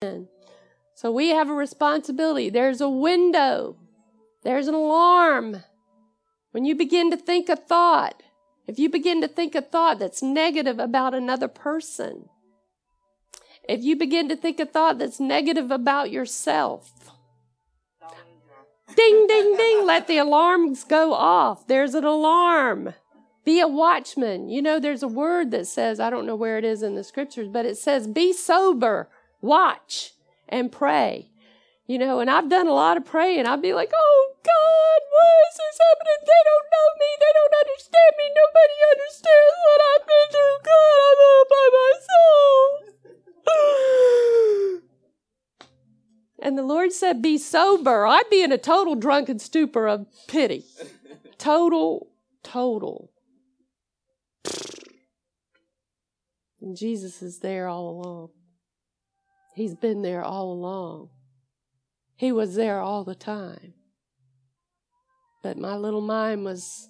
So we have a responsibility. There's a window, there's an alarm. When you begin to think a thought, if you begin to think a thought that's negative about another person, if you begin to think a thought that's negative about yourself, ding, ding, ding, let the alarms go off. There's an alarm. Be a watchman. You know, there's a word that says, I don't know where it is in the scriptures, but it says, be sober, watch, and pray. You know, and I've done a lot of praying. I'd be like, oh God, why is this happening? They don't know me. They don't understand me. Nobody understands what I've been through. God, I'm all by myself. and the Lord said, be sober. I'd be in a total drunken stupor of pity. Total, total. And Jesus is there all along. He's been there all along. He was there all the time. But my little mind was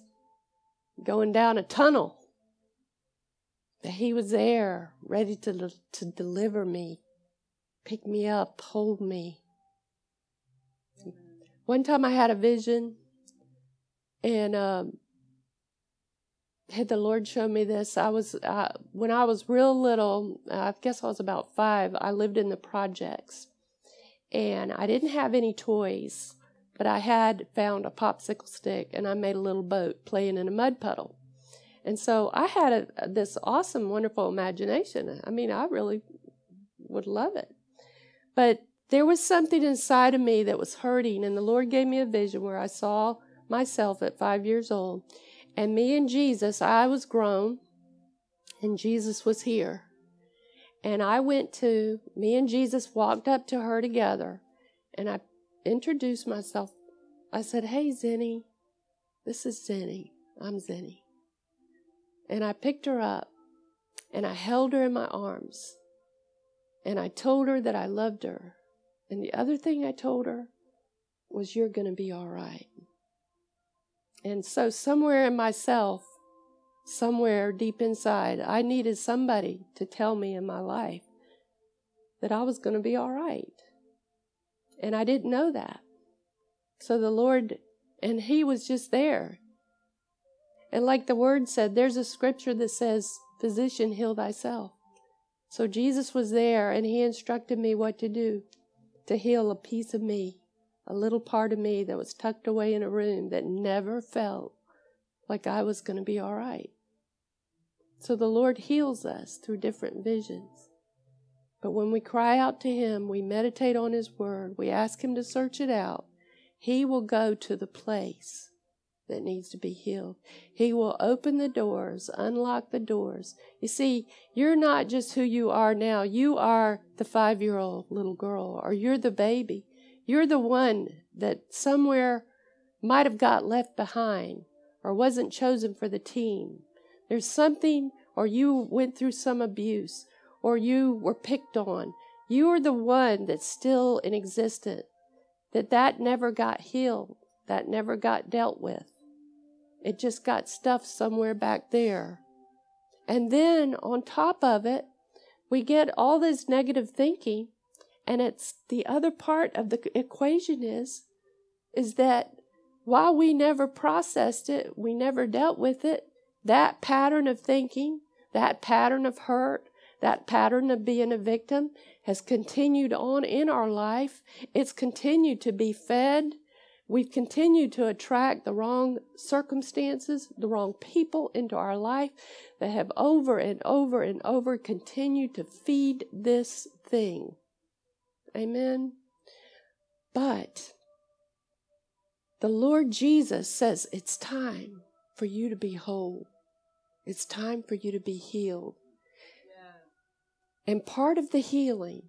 going down a tunnel. But he was there, ready to, to deliver me, pick me up, hold me. One time I had a vision, and um, had the Lord show me this. I was uh, when I was real little. I guess I was about five. I lived in the projects, and I didn't have any toys, but I had found a popsicle stick and I made a little boat playing in a mud puddle. And so I had a, this awesome, wonderful imagination. I mean, I really would love it. But there was something inside of me that was hurting, and the Lord gave me a vision where I saw myself at five years old, and me and Jesus, I was grown, and Jesus was here. And I went to, me and Jesus walked up to her together and I introduced myself. I said, Hey, Zennie, this is Zennie. I'm Zennie. And I picked her up and I held her in my arms and I told her that I loved her. And the other thing I told her was, You're going to be all right. And so, somewhere in myself, somewhere deep inside, I needed somebody to tell me in my life that I was going to be all right. And I didn't know that. So the Lord, and He was just there. And like the word said, there's a scripture that says, Physician, heal thyself. So Jesus was there and He instructed me what to do to heal a piece of me, a little part of me that was tucked away in a room that never felt like I was going to be all right. So the Lord heals us through different visions. But when we cry out to Him, we meditate on His Word, we ask Him to search it out, He will go to the place that needs to be healed. He will open the doors, unlock the doors. You see, you're not just who you are now. You are the five year old little girl, or you're the baby. You're the one that somewhere might have got left behind or wasn't chosen for the team there's something, or you went through some abuse, or you were picked on. You are the one that's still in existence. That that never got healed. That never got dealt with. It just got stuffed somewhere back there. And then on top of it, we get all this negative thinking, and it's the other part of the equation is is that while we never processed it, we never dealt with it, that pattern of thinking, that pattern of hurt, that pattern of being a victim has continued on in our life. It's continued to be fed. We've continued to attract the wrong circumstances, the wrong people into our life that have over and over and over continued to feed this thing. Amen. But the Lord Jesus says it's time for you to be whole. It's time for you to be healed. Yeah. And part of the healing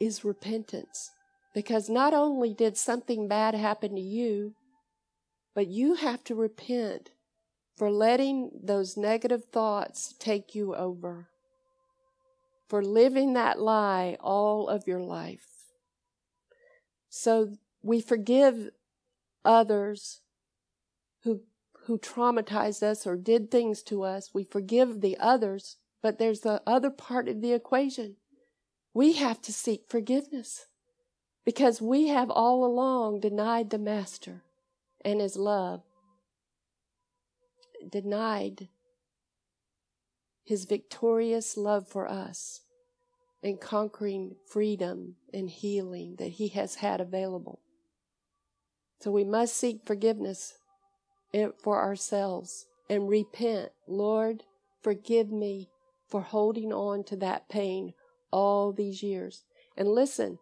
is repentance. Because not only did something bad happen to you, but you have to repent for letting those negative thoughts take you over, for living that lie all of your life. So we forgive others who who traumatized us or did things to us. We forgive the others, but there's the other part of the equation. we have to seek forgiveness because we have all along denied the Master and His love, denied His victorious love for us and conquering freedom and healing that He has had available. So we must seek forgiveness eh, for ourselves and repent. Lord, forgive me for holding on to that pain all these years. And listen,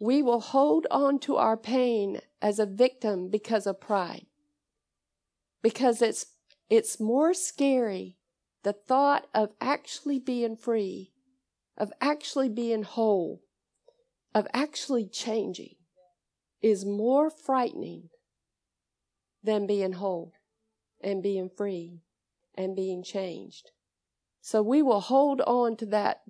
we will hold on to our pain as a victim because of pride. Because it's it's more scary the thought of actually being free, of actually being whole, of actually changing is more frightening than being whole and being free and being changed. So we will hold on to that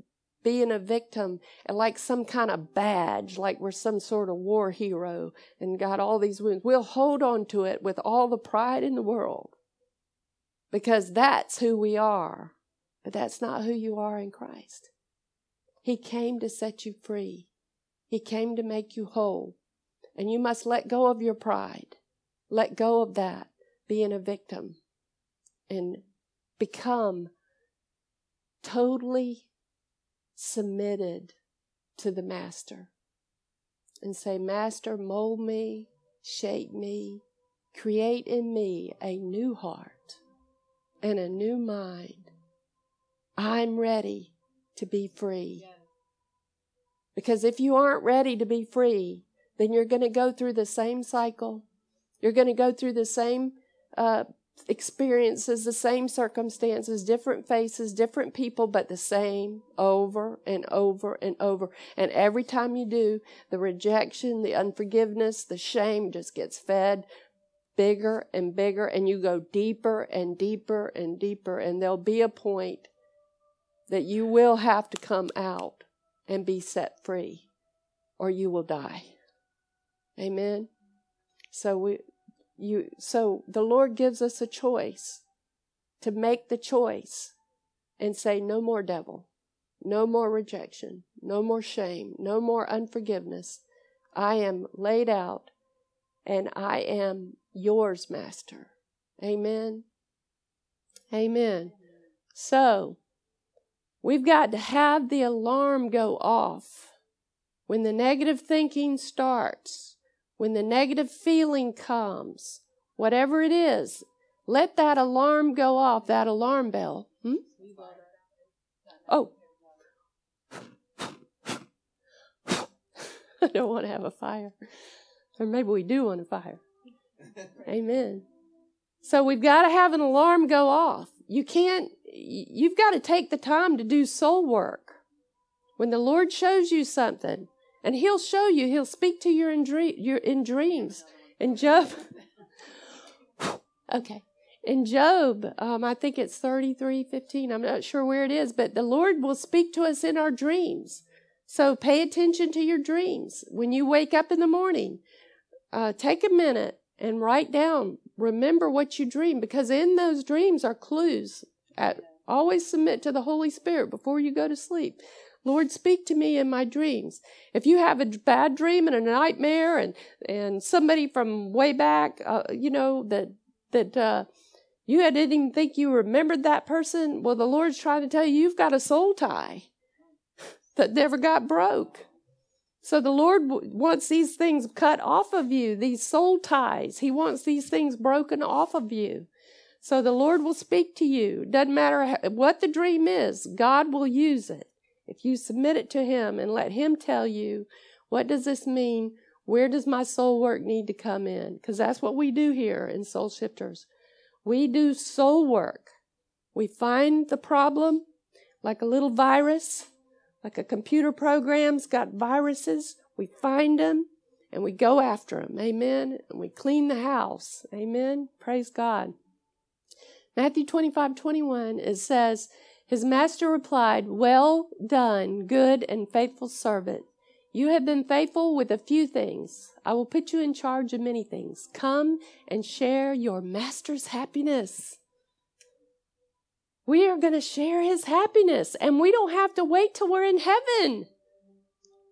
being a victim like some kind of badge, like we're some sort of war hero and got all these wounds. We'll hold on to it with all the pride in the world because that's who we are. But that's not who you are in Christ. He came to set you free. He came to make you whole. And you must let go of your pride. Let go of that, being a victim, and become totally submitted to the Master and say, Master, mold me, shape me, create in me a new heart and a new mind. I'm ready to be free. Because if you aren't ready to be free, then you're going to go through the same cycle. You're going to go through the same uh, experiences, the same circumstances, different faces, different people, but the same over and over and over. And every time you do, the rejection, the unforgiveness, the shame just gets fed bigger and bigger, and you go deeper and deeper and deeper. And there'll be a point that you will have to come out and be set free, or you will die. Amen. So we you so the Lord gives us a choice to make the choice and say no more devil, no more rejection, no more shame, no more unforgiveness. I am laid out and I am yours, master. Amen. Amen. So, we've got to have the alarm go off when the negative thinking starts when the negative feeling comes, whatever it is, let that alarm go off, that alarm bell. Hmm? Oh. I don't want to have a fire. Or maybe we do want a fire. Amen. So we've got to have an alarm go off. You can't, you've got to take the time to do soul work. When the Lord shows you something, and he'll show you, he'll speak to you in, dream, your, in dreams. In Job, okay. In Job, um, I think it's 33 15. I'm not sure where it is, but the Lord will speak to us in our dreams. So pay attention to your dreams. When you wake up in the morning, uh, take a minute and write down, remember what you dream, because in those dreams are clues. At, always submit to the Holy Spirit before you go to sleep. Lord, speak to me in my dreams. If you have a bad dream and a nightmare and, and somebody from way back, uh, you know, that, that, uh, you didn't even think you remembered that person, well, the Lord's trying to tell you you've got a soul tie that never got broke. So the Lord wants these things cut off of you, these soul ties. He wants these things broken off of you. So the Lord will speak to you. Doesn't matter what the dream is, God will use it. If you submit it to Him and let Him tell you, what does this mean? Where does my soul work need to come in? Because that's what we do here in Soul Shifters. We do soul work. We find the problem like a little virus, like a computer program's got viruses. We find them and we go after them. Amen. And we clean the house. Amen. Praise God. Matthew 25, 21, it says, his master replied, Well done, good and faithful servant. You have been faithful with a few things. I will put you in charge of many things. Come and share your master's happiness. We are going to share his happiness, and we don't have to wait till we're in heaven.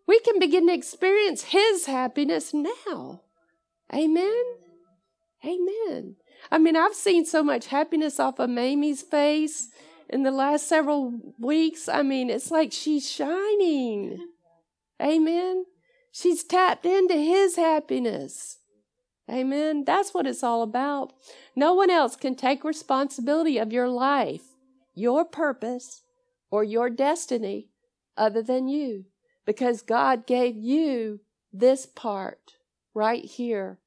we can begin to experience His happiness now. Amen. Amen. I mean, I've seen so much happiness off of Mamie's face in the last several weeks. I mean, it's like she's shining. Amen. She's tapped into His happiness. Amen. That's what it's all about. No one else can take responsibility of your life, your purpose, or your destiny other than you because God gave you this part right here.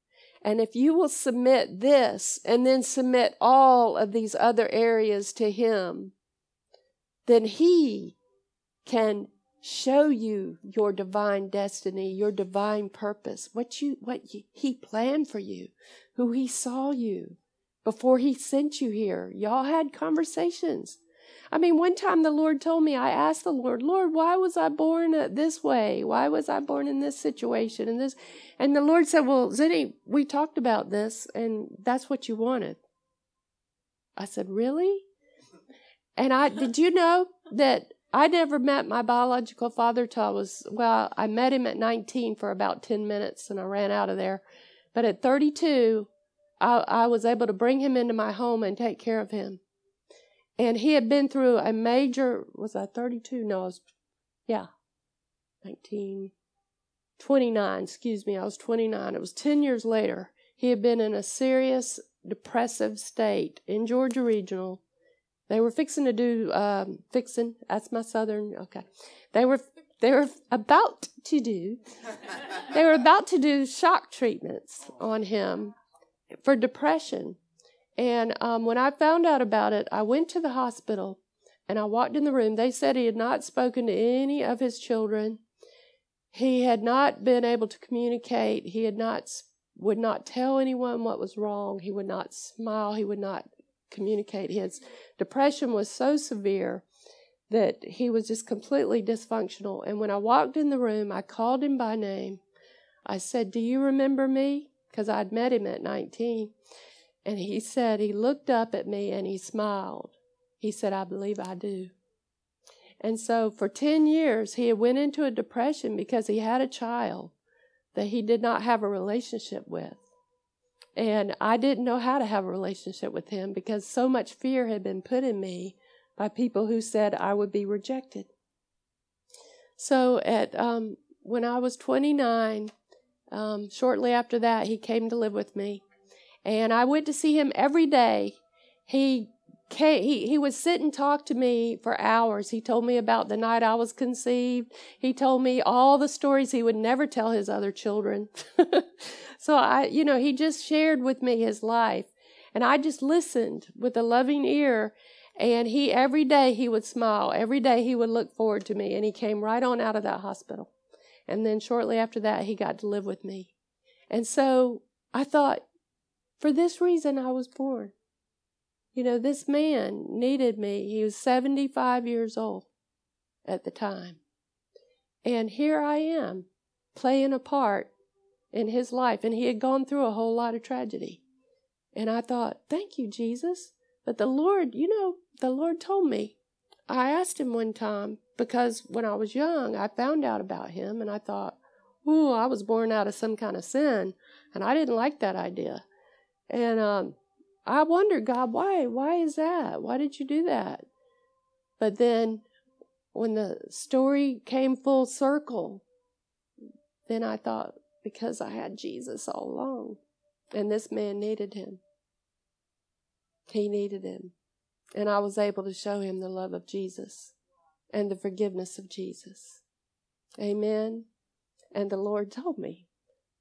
And if you will submit this and then submit all of these other areas to Him, then He can show you your divine destiny, your divine purpose, what you what he planned for you, who he saw you before he sent you here. Y'all had conversations. I mean, one time the Lord told me, I asked the Lord, Lord, why was I born uh, this way? Why was I born in this situation and this? And the Lord said, Well, Zennie, we talked about this and that's what you wanted. I said, Really? And I, did you know that I never met my biological father till I was, well, I met him at 19 for about 10 minutes and I ran out of there. But at 32, I, I was able to bring him into my home and take care of him. And he had been through a major, was I 32? No, I was, yeah, 19, 29, excuse me, I was 29. It was 10 years later. He had been in a serious depressive state in Georgia Regional they were fixing to do um, fixing. That's my southern. Okay, they were they were about to do. they were about to do shock treatments on him for depression. And um, when I found out about it, I went to the hospital and I walked in the room. They said he had not spoken to any of his children. He had not been able to communicate. He had not would not tell anyone what was wrong. He would not smile. He would not communicate. His depression was so severe that he was just completely dysfunctional. And when I walked in the room, I called him by name. I said, Do you remember me? Because I'd met him at 19. And he said, He looked up at me and he smiled. He said, I believe I do. And so for 10 years, he went into a depression because he had a child that he did not have a relationship with. And I didn't know how to have a relationship with him because so much fear had been put in me by people who said I would be rejected. So at um, when I was 29, um, shortly after that, he came to live with me, and I went to see him every day. He came, he, he would sit and talk to me for hours. He told me about the night I was conceived. He told me all the stories he would never tell his other children. so I, you know, he just shared with me his life. And I just listened with a loving ear. And he, every day he would smile. Every day he would look forward to me. And he came right on out of that hospital. And then shortly after that, he got to live with me. And so I thought, for this reason I was born. You know, this man needed me. He was 75 years old at the time. And here I am playing a part in his life. And he had gone through a whole lot of tragedy. And I thought, thank you, Jesus. But the Lord, you know, the Lord told me. I asked him one time because when I was young, I found out about him and I thought, ooh, I was born out of some kind of sin. And I didn't like that idea. And um, I wondered, God, why? Why is that? Why did you do that? But then when the story came full circle, then I thought, because I had Jesus all along, and this man needed him. He needed him. And I was able to show him the love of Jesus and the forgiveness of Jesus. Amen. And the Lord told me,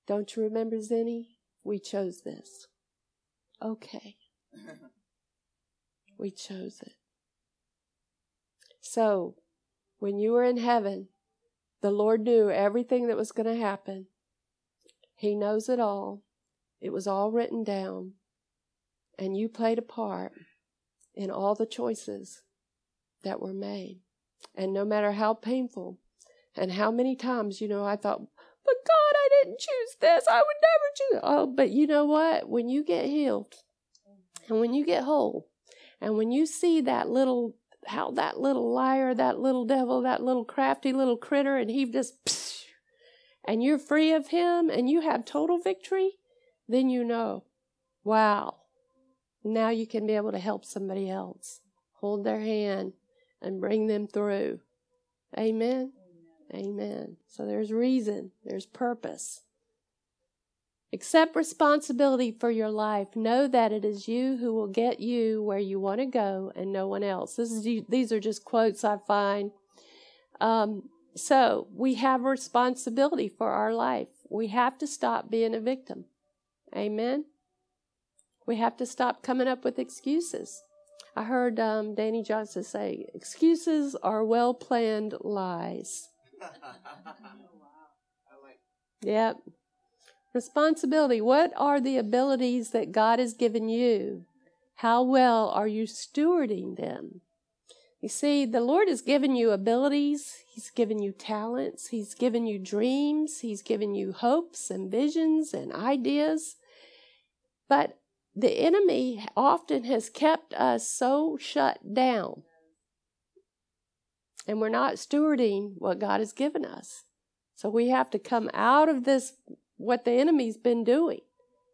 Don't you remember, Zennie? We chose this okay. we chose it. So, when you were in heaven, the Lord knew everything that was going to happen. He knows it all. It was all written down. And you played a part in all the choices that were made. And no matter how painful and how many times, you know, I thought, but God, I didn't choose this. I would never choose. Oh, but you know what? When you get healed and when you get whole and when you see that little, how that little liar, that little devil, that little crafty little critter, and he just, psh, and you're free of him and you have total victory, then you know, wow, now you can be able to help somebody else. Hold their hand and bring them through. Amen. Amen. So there's reason, there's purpose. Accept responsibility for your life. Know that it is you who will get you where you want to go and no one else. This is, these are just quotes I find. Um, so we have responsibility for our life. We have to stop being a victim. Amen. We have to stop coming up with excuses. I heard um, Danny Johnson say, excuses are well planned lies. yep. Responsibility. What are the abilities that God has given you? How well are you stewarding them? You see, the Lord has given you abilities, He's given you talents, He's given you dreams, He's given you hopes and visions and ideas. But the enemy often has kept us so shut down. And we're not stewarding what God has given us. So we have to come out of this what the enemy's been doing.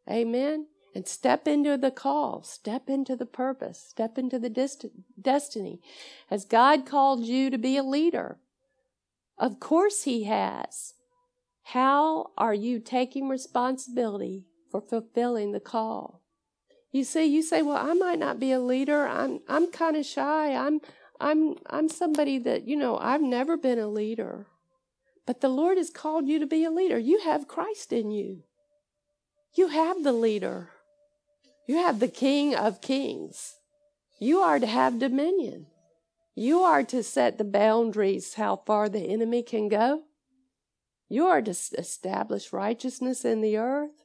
Amen. And step into the call, step into the purpose, step into the dist- destiny. Has God called you to be a leader? Of course, He has. How are you taking responsibility for fulfilling the call? You see, you say, "Well, I might not be a leader. I'm I'm kind of shy. I'm I'm I'm somebody that, you know, I've never been a leader." But the Lord has called you to be a leader. You have Christ in you. You have the leader. You have the King of Kings. You are to have dominion. You are to set the boundaries how far the enemy can go. You are to establish righteousness in the earth.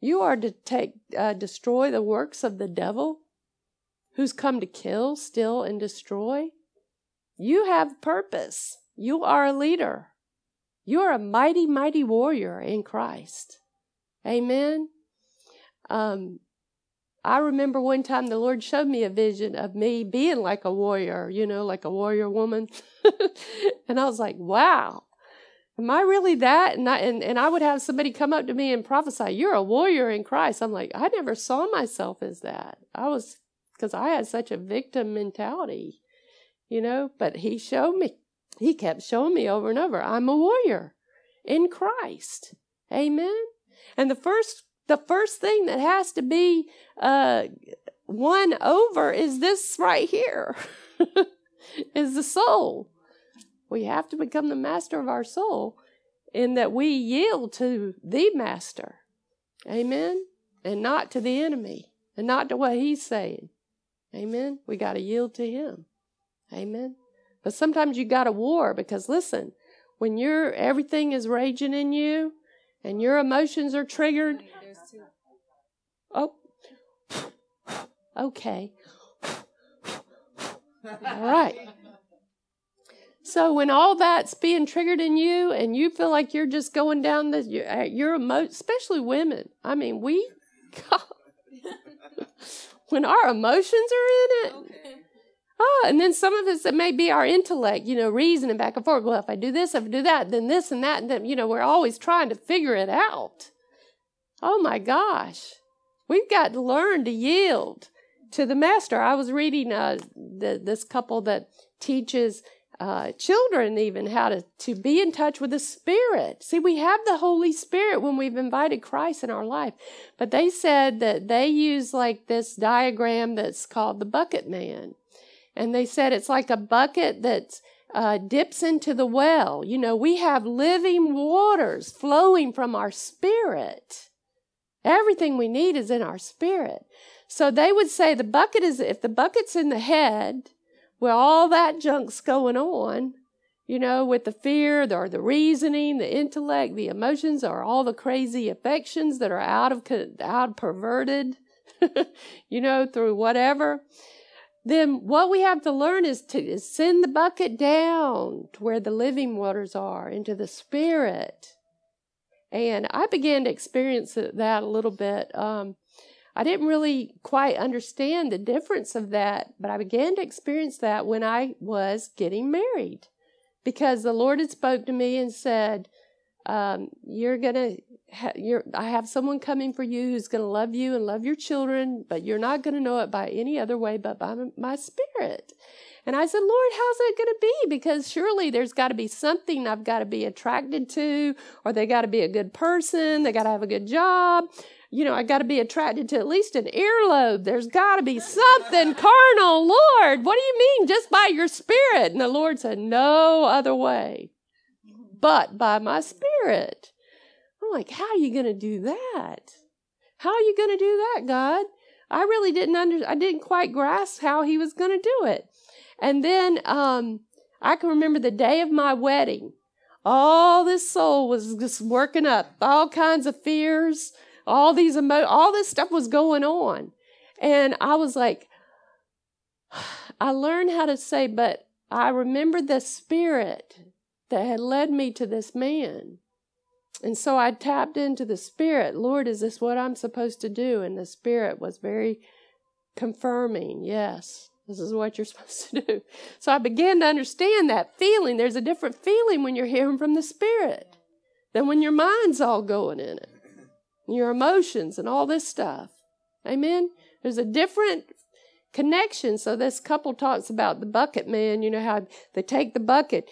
You are to take uh, destroy the works of the devil, who's come to kill, steal, and destroy. You have purpose. You are a leader. You're a mighty, mighty warrior in Christ. Amen. Um, I remember one time the Lord showed me a vision of me being like a warrior, you know, like a warrior woman. and I was like, wow, am I really that? And I, and, and I would have somebody come up to me and prophesy, you're a warrior in Christ. I'm like, I never saw myself as that. I was, because I had such a victim mentality, you know, but he showed me he kept showing me over and over, I'm a warrior in Christ. Amen. And the first, the first thing that has to be uh, won over is this right here, is the soul. We have to become the master of our soul in that we yield to the master. Amen. And not to the enemy and not to what he's saying. Amen. We got to yield to him. Amen. But sometimes you got a war because listen, when you're everything is raging in you and your emotions are triggered. Oh, okay. All right. So when all that's being triggered in you and you feel like you're just going down the your, your emo- especially women. I mean, we when our emotions are in it, okay. Oh, and then some of us, it may be our intellect, you know, reasoning back and forth. Well, if I do this, if I do that, then this and that, and then, you know, we're always trying to figure it out. Oh my gosh. We've got to learn to yield to the master. I was reading uh, the, this couple that teaches uh, children even how to, to be in touch with the Spirit. See, we have the Holy Spirit when we've invited Christ in our life. But they said that they use like this diagram that's called the bucket man. And they said it's like a bucket that uh, dips into the well. You know, we have living waters flowing from our spirit. Everything we need is in our spirit. So they would say the bucket is, if the bucket's in the head, where all that junk's going on, you know, with the fear or the reasoning, the intellect, the emotions, or all the crazy affections that are out of, out perverted, you know, through whatever then what we have to learn is to send the bucket down to where the living waters are, into the spirit. And I began to experience that a little bit. Um, I didn't really quite understand the difference of that, but I began to experience that when I was getting married because the Lord had spoke to me and said, um, you're gonna ha- you're I have someone coming for you who's gonna love you and love your children, but you're not gonna know it by any other way but by my spirit. And I said, Lord, how's that going to be? Because surely there's got to be something I've got to be attracted to, or they got to be a good person, they got to have a good job. You know, I got to be attracted to at least an earlobe. There's got to be something carnal. Lord, what do you mean? Just by your spirit? And the Lord said, No other way but by my spirit. I'm like, how are you going to do that? How are you going to do that, God? I really didn't under, I didn't quite grasp how he was going to do it. And then um, I can remember the day of my wedding. All this soul was just working up, all kinds of fears, all these emo, all this stuff was going on, and I was like, I learned how to say, but I remember the spirit that had led me to this man. And so I tapped into the Spirit. Lord, is this what I'm supposed to do? And the Spirit was very confirming, yes, this is what you're supposed to do. So I began to understand that feeling. There's a different feeling when you're hearing from the Spirit than when your mind's all going in it, your emotions and all this stuff. Amen? There's a different connection. So this couple talks about the bucket man, you know, how they take the bucket,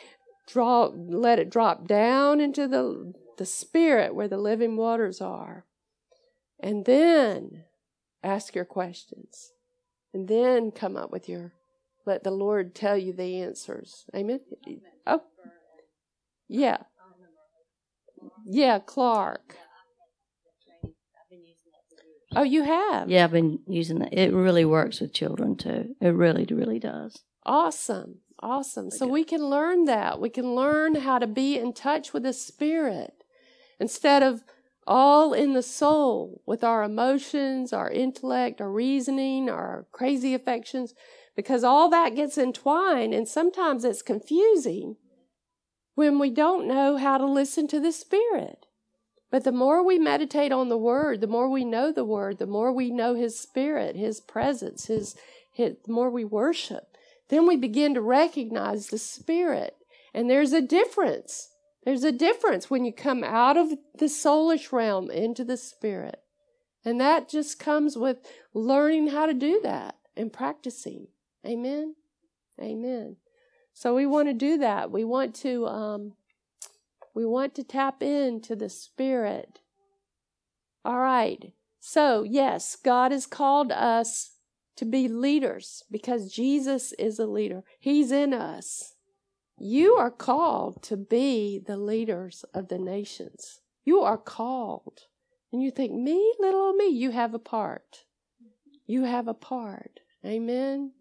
draw, let it drop down into the, the spirit where the living waters are. And then ask your questions and then come up with your let the lord tell you the answers amen oh yeah yeah clark oh you have? Yeah i've been using it it really works with children too. It really really does. Awesome. Awesome. So we can learn that. We can learn how to be in touch with the spirit instead of all in the soul with our emotions, our intellect, our reasoning, our crazy affections, because all that gets entwined and sometimes it's confusing when we don't know how to listen to the Spirit. But the more we meditate on the Word, the more we know the Word, the more we know His Spirit, His presence, His, his the more we worship, then we begin to recognize the Spirit. And there's a difference there's a difference when you come out of the soulish realm into the spirit. And that just comes with learning how to do that and practicing. Amen. Amen. So we want to do that. We want to um, we want to tap into the spirit. All right. So, yes, God has called us to be leaders because Jesus is a leader. He's in us. You are called to be the leaders of the nations. You are called. And you think, me, little me, you have a part. You have a part. Amen.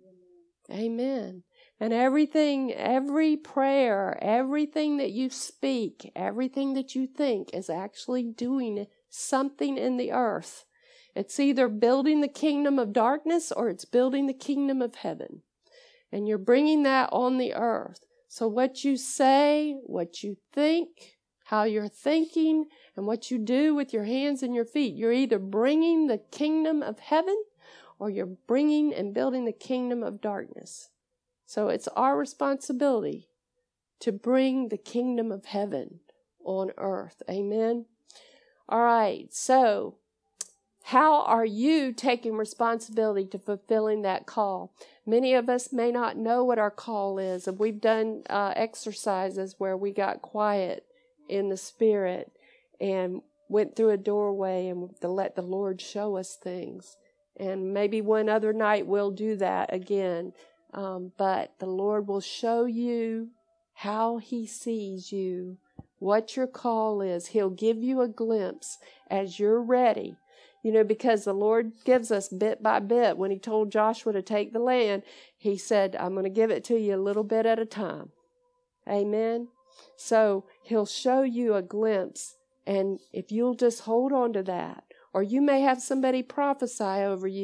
Amen. And everything, every prayer, everything that you speak, everything that you think is actually doing something in the earth. It's either building the kingdom of darkness or it's building the kingdom of heaven. And you're bringing that on the earth. So, what you say, what you think, how you're thinking, and what you do with your hands and your feet, you're either bringing the kingdom of heaven or you're bringing and building the kingdom of darkness. So, it's our responsibility to bring the kingdom of heaven on earth. Amen. All right. So, how are you taking responsibility to fulfilling that call? Many of us may not know what our call is, and we've done uh, exercises where we got quiet in the spirit and went through a doorway and to let the Lord show us things. And maybe one other night we'll do that again. Um, but the Lord will show you how He sees you, what your call is. He'll give you a glimpse as you're ready you know, because the Lord gives us bit by bit. When He told Joshua to take the land, He said, I'm going to give it to you a little bit at a time. Amen. So He'll show you a glimpse, and if you'll just hold on to that, or you may have somebody prophesy over you.